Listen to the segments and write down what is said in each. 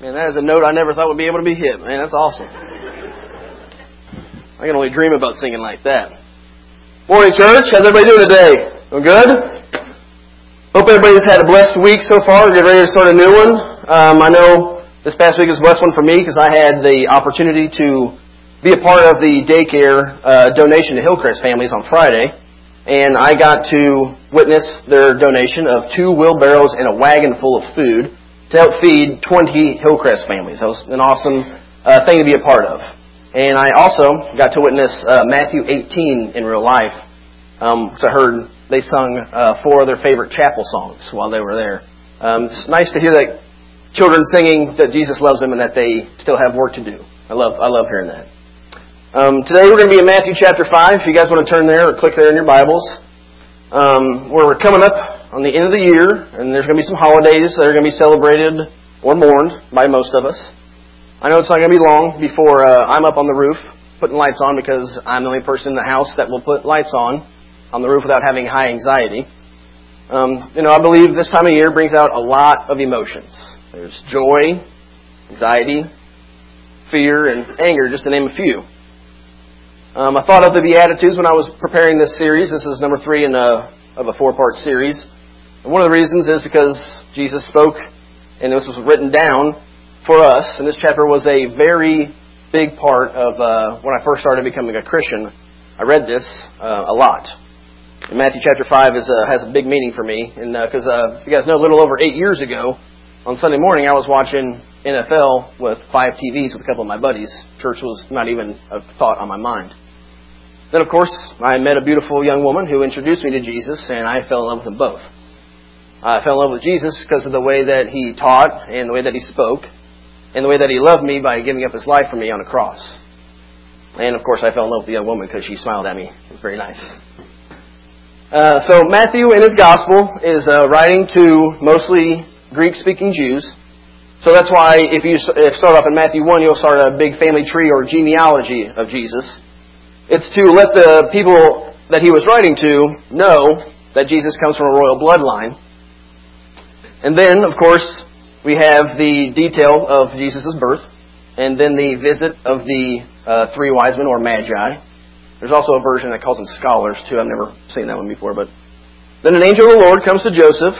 Man, that is a note I never thought would be able to be hit. Man, that's awesome. I can only dream about singing like that. Morning, church. How's everybody doing today? Doing good? Hope everybody's had a blessed week so far. Get ready to start a new one. Um, I know this past week was a blessed one for me because I had the opportunity to be a part of the daycare uh, donation to Hillcrest families on Friday, and I got to witness their donation of two wheelbarrows and a wagon full of food to help feed 20 Hillcrest families. That was an awesome uh, thing to be a part of. And I also got to witness uh, Matthew 18 in real life. Um, so I heard they sung uh, four of their favorite chapel songs while they were there. Um, it's nice to hear that children singing that Jesus loves them and that they still have work to do. I love I love hearing that. Um, today we're going to be in Matthew chapter 5. If you guys want to turn there or click there in your Bibles. Um, we're coming up on the end of the year, and there's going to be some holidays that are going to be celebrated or mourned by most of us. I know it's not going to be long before uh, I'm up on the roof putting lights on because I'm the only person in the house that will put lights on on the roof without having high anxiety. Um, you know, I believe this time of year brings out a lot of emotions. There's joy, anxiety, fear, and anger, just to name a few. Um, I thought of the Beatitudes when I was preparing this series. This is number three in a, of a four-part series. And one of the reasons is because Jesus spoke, and this was written down for us, and this chapter was a very big part of uh, when I first started becoming a Christian. I read this uh, a lot. And Matthew chapter 5 is, uh, has a big meaning for me, because uh, uh, you guys know, a little over eight years ago, on Sunday morning, I was watching NFL with five TVs with a couple of my buddies. Church was not even a thought on my mind. Then, of course, I met a beautiful young woman who introduced me to Jesus, and I fell in love with them both. I fell in love with Jesus because of the way that he taught and the way that he spoke and the way that he loved me by giving up his life for me on a cross. And of course, I fell in love with the young woman because she smiled at me. It was very nice. Uh, so Matthew in his gospel is uh, writing to mostly Greek-speaking Jews. So that's why if you if start off in Matthew 1, you'll start a big family tree or genealogy of Jesus. It's to let the people that he was writing to know that Jesus comes from a royal bloodline and then, of course, we have the detail of Jesus' birth, and then the visit of the uh, three wise men or magi. There's also a version that calls them scholars too. I've never seen that one before, but then an angel of the Lord comes to Joseph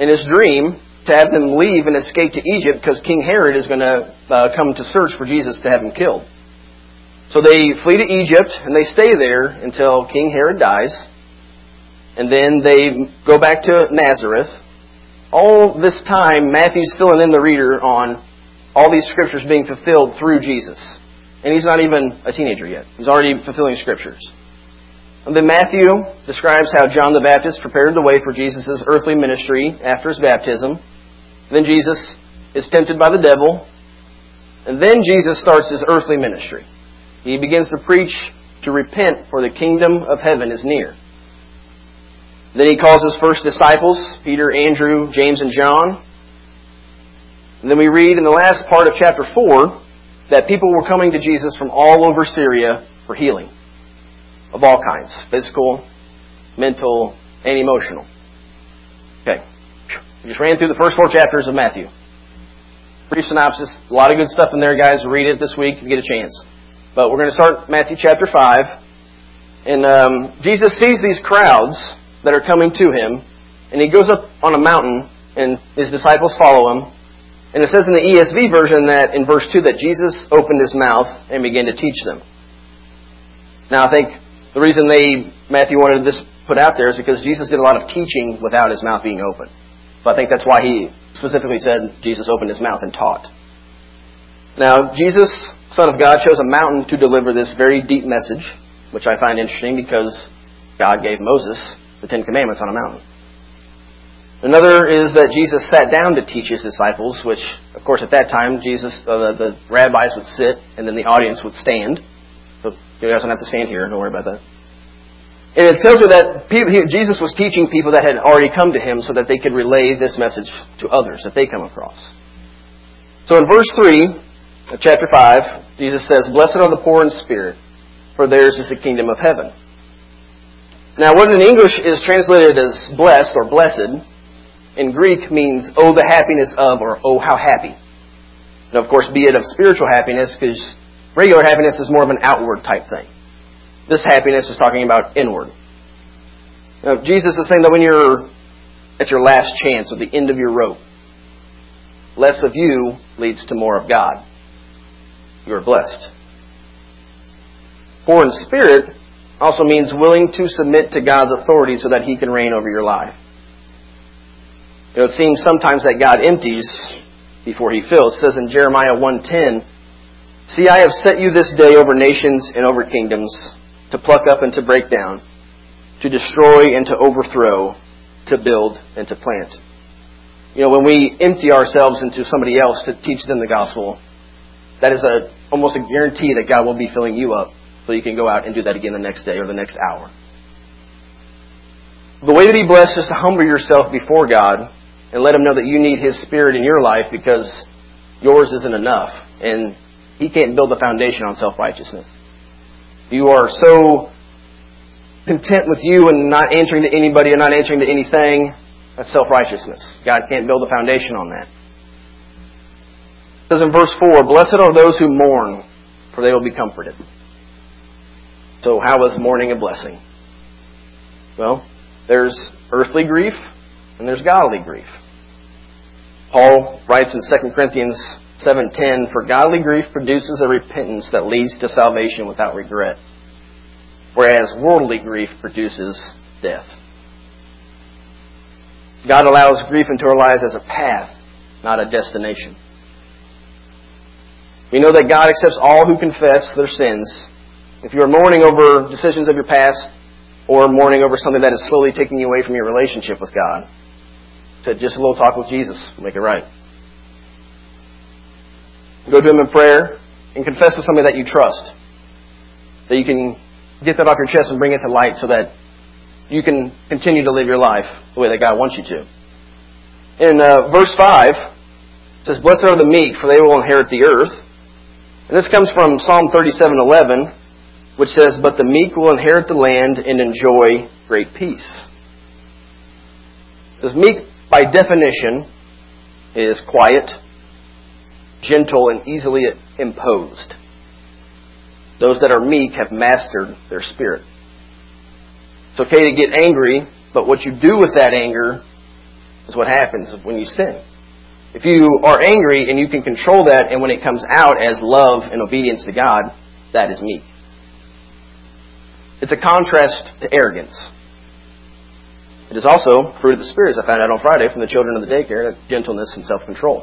in his dream to have them leave and escape to Egypt because King Herod is going to uh, come to search for Jesus to have him killed. So they flee to Egypt and they stay there until King Herod dies. And then they go back to Nazareth all this time, Matthew's filling in the reader on all these scriptures being fulfilled through Jesus. And he's not even a teenager yet. He's already fulfilling scriptures. And then Matthew describes how John the Baptist prepared the way for Jesus' earthly ministry after his baptism. Then Jesus is tempted by the devil. And then Jesus starts his earthly ministry. He begins to preach to repent for the kingdom of heaven is near. Then he calls his first disciples, Peter, Andrew, James, and John. And then we read in the last part of chapter 4 that people were coming to Jesus from all over Syria for healing of all kinds physical, mental, and emotional. Okay. We just ran through the first four chapters of Matthew. Brief synopsis. A lot of good stuff in there, guys. Read it this week if you get a chance. But we're going to start Matthew chapter 5. And um, Jesus sees these crowds that are coming to him, and he goes up on a mountain, and his disciples follow him. And it says in the ESV version that in verse 2 that Jesus opened his mouth and began to teach them. Now I think the reason they Matthew wanted this put out there is because Jesus did a lot of teaching without his mouth being open. So I think that's why he specifically said Jesus opened his mouth and taught. Now, Jesus, Son of God, chose a mountain to deliver this very deep message, which I find interesting because God gave Moses the Ten Commandments on a mountain. Another is that Jesus sat down to teach his disciples, which, of course, at that time, Jesus, uh, the, the rabbis would sit, and then the audience would stand. So you guys don't have to stand here. Don't worry about that. And it tells you that people, he, Jesus was teaching people that had already come to him so that they could relay this message to others that they come across. So in verse 3 of chapter 5, Jesus says, Blessed are the poor in spirit, for theirs is the kingdom of heaven. Now, what in English is translated as blessed or blessed, in Greek means, oh, the happiness of, or oh, how happy. And of course, be it of spiritual happiness, because regular happiness is more of an outward type thing. This happiness is talking about inward. Now, Jesus is saying that when you're at your last chance, or the end of your rope, less of you leads to more of God. You are blessed. Poor in spirit also means willing to submit to God's authority so that He can reign over your life. You know, it seems sometimes that God empties before He fills. It says in Jeremiah 1.10, See, I have set you this day over nations and over kingdoms, to pluck up and to break down, to destroy and to overthrow, to build and to plant. You know, when we empty ourselves into somebody else to teach them the gospel, that is a, almost a guarantee that God will be filling you up so you can go out and do that again the next day or the next hour. The way that He blessed is to humble yourself before God and let Him know that you need His Spirit in your life because yours isn't enough. And He can't build a foundation on self righteousness. You are so content with you and not answering to anybody and not answering to anything. That's self righteousness. God can't build a foundation on that. It says in verse 4 Blessed are those who mourn, for they will be comforted. So, how is mourning a blessing? Well, there's earthly grief and there's godly grief. Paul writes in 2 Corinthians 7:10, "For godly grief produces a repentance that leads to salvation without regret, whereas worldly grief produces death." God allows grief into our lives as a path, not a destination. We know that God accepts all who confess their sins if you are mourning over decisions of your past or mourning over something that is slowly taking you away from your relationship with God, to just a little talk with Jesus make it right. Go to Him in prayer and confess to somebody that you trust. That you can get that off your chest and bring it to light so that you can continue to live your life the way that God wants you to. In uh, verse 5, it says, Blessed are the meek, for they will inherit the earth. And this comes from Psalm 37:11 which says, But the meek will inherit the land and enjoy great peace. Because meek, by definition, is quiet, gentle, and easily imposed. Those that are meek have mastered their spirit. It's okay to get angry, but what you do with that anger is what happens when you sin. If you are angry and you can control that, and when it comes out as love and obedience to God, that is meek. It's a contrast to arrogance. It is also fruit of the Spirit, as I found out on Friday from the children of the daycare, gentleness and self-control.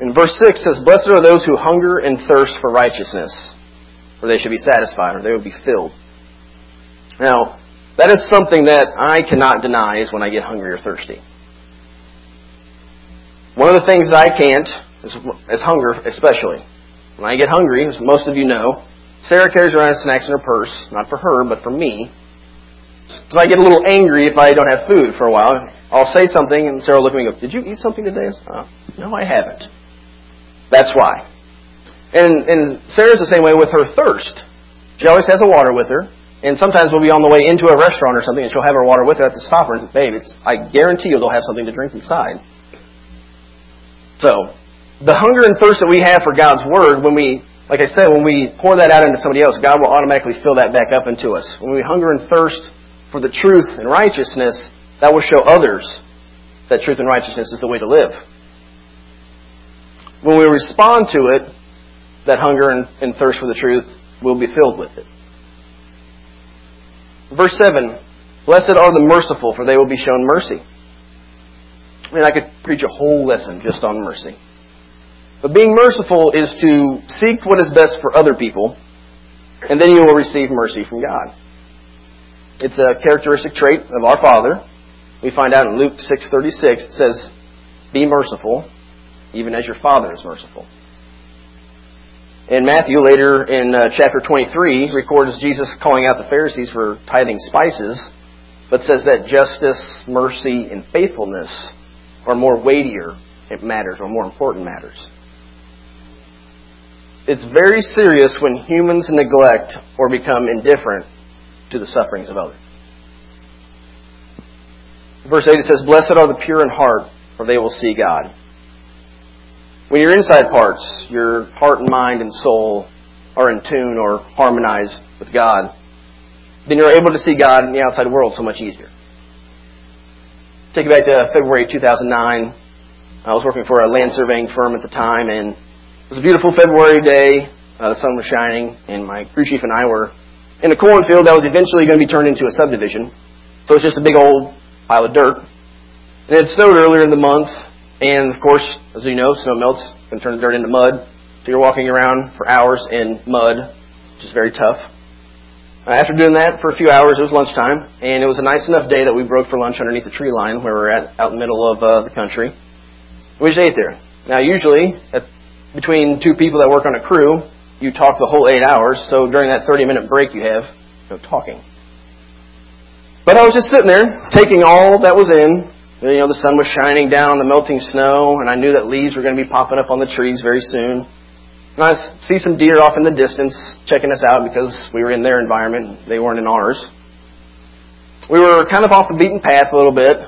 In verse 6 says, Blessed are those who hunger and thirst for righteousness, for they should be satisfied, or they will be filled. Now, that is something that I cannot deny is when I get hungry or thirsty. One of the things I can't is, is hunger, especially. When I get hungry, as most of you know, Sarah carries around snacks in her purse, not for her, but for me. So I get a little angry if I don't have food for a while. I'll say something, and Sarah will look at me and go, Did you eat something today? Uh, no, I haven't. That's why. And, and Sarah's the same way with her thirst. She always has a water with her. And sometimes we'll be on the way into a restaurant or something, and she'll have her water with her. Have to stop her and say, Babe, it's, I guarantee you they'll have something to drink inside. So, the hunger and thirst that we have for God's Word, when we like I said, when we pour that out into somebody else, God will automatically fill that back up into us. When we hunger and thirst for the truth and righteousness, that will show others that truth and righteousness is the way to live. When we respond to it, that hunger and, and thirst for the truth will be filled with it. Verse 7 Blessed are the merciful, for they will be shown mercy. I mean, I could preach a whole lesson just on mercy. But being merciful is to seek what is best for other people, and then you will receive mercy from God. It's a characteristic trait of our Father. We find out in Luke 6:36 it says, "Be merciful, even as your Father is merciful." In Matthew, later in uh, chapter 23, records Jesus calling out the Pharisees for tithing spices, but says that justice, mercy, and faithfulness are more weightier matters or more important matters it's very serious when humans neglect or become indifferent to the sufferings of others. Verse 8 it says, Blessed are the pure in heart, for they will see God. when your inside parts, your heart and mind and soul, are in tune or harmonized with God, then you're able to see God in the outside world so much easier. Take you back to February 2009. I was working for a land surveying firm at the time, and it was a beautiful February day. Uh, the sun was shining, and my crew chief and I were in a cornfield that was eventually going to be turned into a subdivision. So it's just a big old pile of dirt. And it snowed earlier in the month, and of course, as you know, snow melts, can turn the dirt into mud. So you're walking around for hours in mud, which is very tough. Uh, after doing that for a few hours, it was lunchtime, and it was a nice enough day that we broke for lunch underneath the tree line where we're at, out in the middle of uh, the country. We just ate there. Now, usually, at, between two people that work on a crew, you talk the whole eight hours, so during that 30 minute break you have, know, talking. But I was just sitting there, taking all that was in. You know, the sun was shining down on the melting snow, and I knew that leaves were going to be popping up on the trees very soon. And I see some deer off in the distance checking us out because we were in their environment. They weren't in ours. We were kind of off the beaten path a little bit.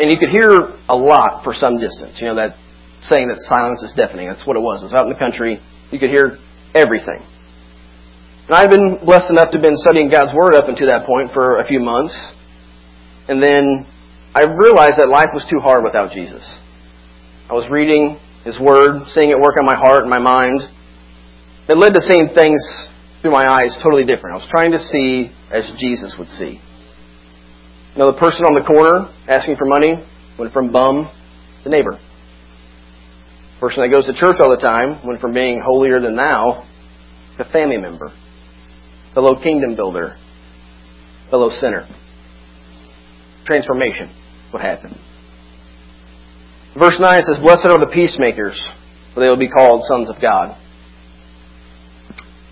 And you could hear a lot for some distance. You know, that saying that silence is deafening. That's what it was. It was out in the country. You could hear everything. And I've been blessed enough to have been studying God's Word up until that point for a few months. And then I realized that life was too hard without Jesus. I was reading his Word, seeing it work on my heart and my mind. It led to seeing things through my eyes totally different. I was trying to see as Jesus would see. You know, the person on the corner asking for money went from bum to neighbor. Person that goes to church all the time went from being holier than thou to family member, fellow kingdom builder, fellow sinner. Transformation would happen. Verse 9 says, Blessed are the peacemakers, for they will be called sons of God.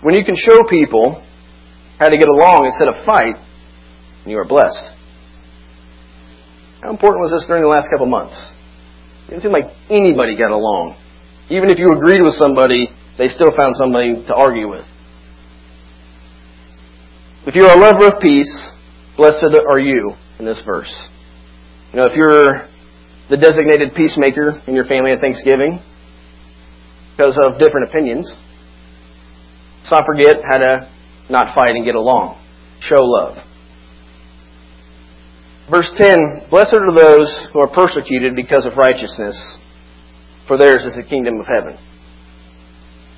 When you can show people how to get along instead of fight, you are blessed. How important was this during the last couple months? It didn't seem like anybody got along. Even if you agreed with somebody, they still found somebody to argue with. If you're a lover of peace, blessed are you in this verse. You know, if you're the designated peacemaker in your family at Thanksgiving because of different opinions. Let's not forget how to not fight and get along. Show love. Verse 10 Blessed are those who are persecuted because of righteousness, for theirs is the kingdom of heaven.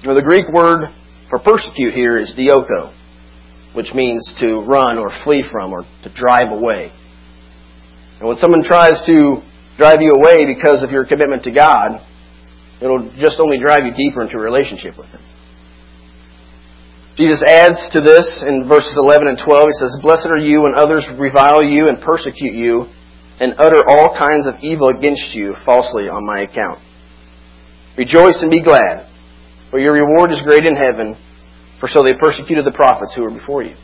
Now, the Greek word for persecute here is dioko, which means to run or flee from or to drive away. And when someone tries to drive you away because of your commitment to God. It'll just only drive you deeper into a relationship with Him. Jesus adds to this in verses 11 and 12. He says, Blessed are you when others revile you and persecute you and utter all kinds of evil against you falsely on my account. Rejoice and be glad, for your reward is great in heaven, for so they persecuted the prophets who were before you.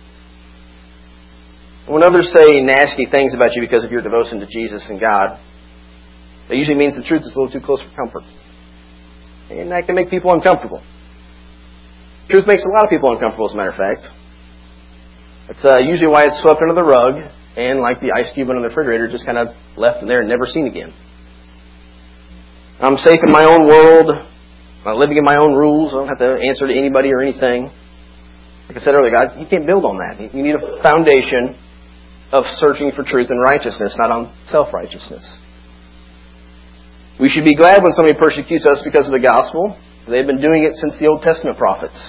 When others say nasty things about you because of your devotion to Jesus and God, that usually means the truth is a little too close for comfort. And that can make people uncomfortable. Truth makes a lot of people uncomfortable, as a matter of fact. It's uh, usually why it's swept under the rug, and like the ice cube under the refrigerator, just kind of left in there and never seen again. I'm safe in my own world. I'm living in my own rules. I don't have to answer to anybody or anything. Like I said earlier, God, you can't build on that. You need a foundation of searching for truth and righteousness, not on self-righteousness. We should be glad when somebody persecutes us because of the gospel. They've been doing it since the Old Testament prophets.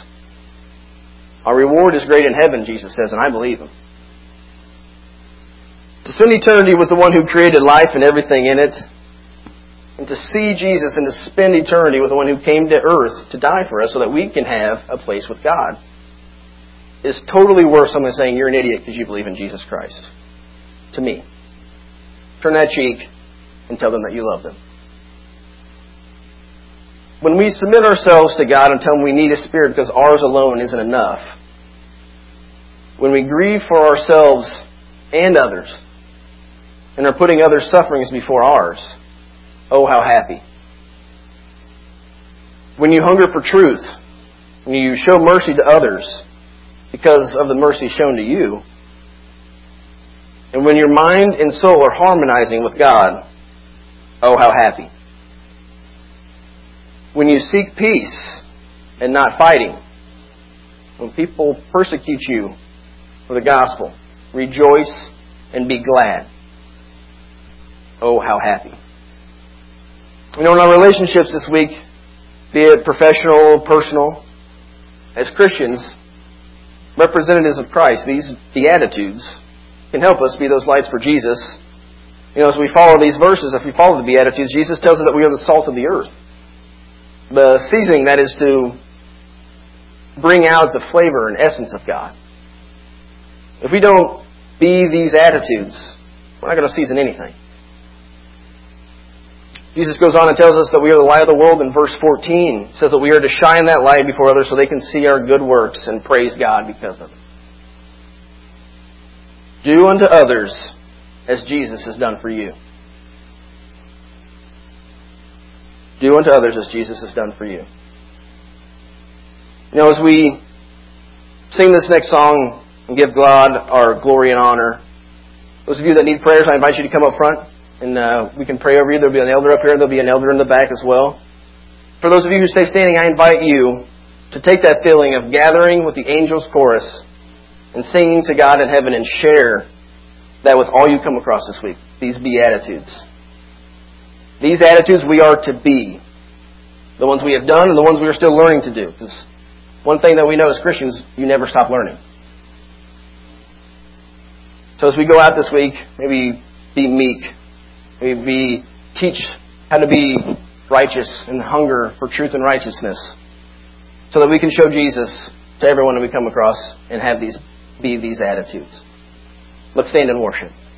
Our reward is great in heaven, Jesus says, and I believe him. To spend eternity with the one who created life and everything in it, and to see Jesus and to spend eternity with the one who came to earth to die for us so that we can have a place with God, is totally worth someone saying, You're an idiot because you believe in Jesus Christ. To me. Turn that cheek and tell them that you love them. When we submit ourselves to God and tell Him we need a Spirit because ours alone isn't enough, when we grieve for ourselves and others, and are putting other sufferings before ours, oh, how happy. When you hunger for truth, when you show mercy to others because of the mercy shown to you, and when your mind and soul are harmonizing with God, oh, how happy. when you seek peace and not fighting, when people persecute you for the gospel, rejoice and be glad. Oh, how happy. You know, in our relationships this week, be it professional, personal, as Christians, representatives of Christ, these Beatitudes can help us be those lights for Jesus. You know, as we follow these verses, if we follow the Beatitudes, Jesus tells us that we are the salt of the earth. The seasoning, that is to bring out the flavor and essence of God. If we don't be these attitudes, we're not going to season anything. Jesus goes on and tells us that we are the light of the world in verse 14. It says that we are to shine that light before others so they can see our good works and praise God because of it. Do unto others as Jesus has done for you. Do unto others as Jesus has done for you. You know, as we sing this next song and give God our glory and honor, those of you that need prayers, I invite you to come up front and uh, we can pray over you. There'll be an elder up here. There'll be an elder in the back as well. For those of you who stay standing, I invite you to take that feeling of gathering with the angels chorus and singing to God in heaven and share that with all you come across this week. These beatitudes. These attitudes we are to be. The ones we have done and the ones we are still learning to do. Because one thing that we know as Christians, you never stop learning. So as we go out this week, maybe be meek. Be, teach how to be righteous and hunger for truth and righteousness. So that we can show Jesus to everyone that we come across and have these, be these attitudes. Let's stand and worship.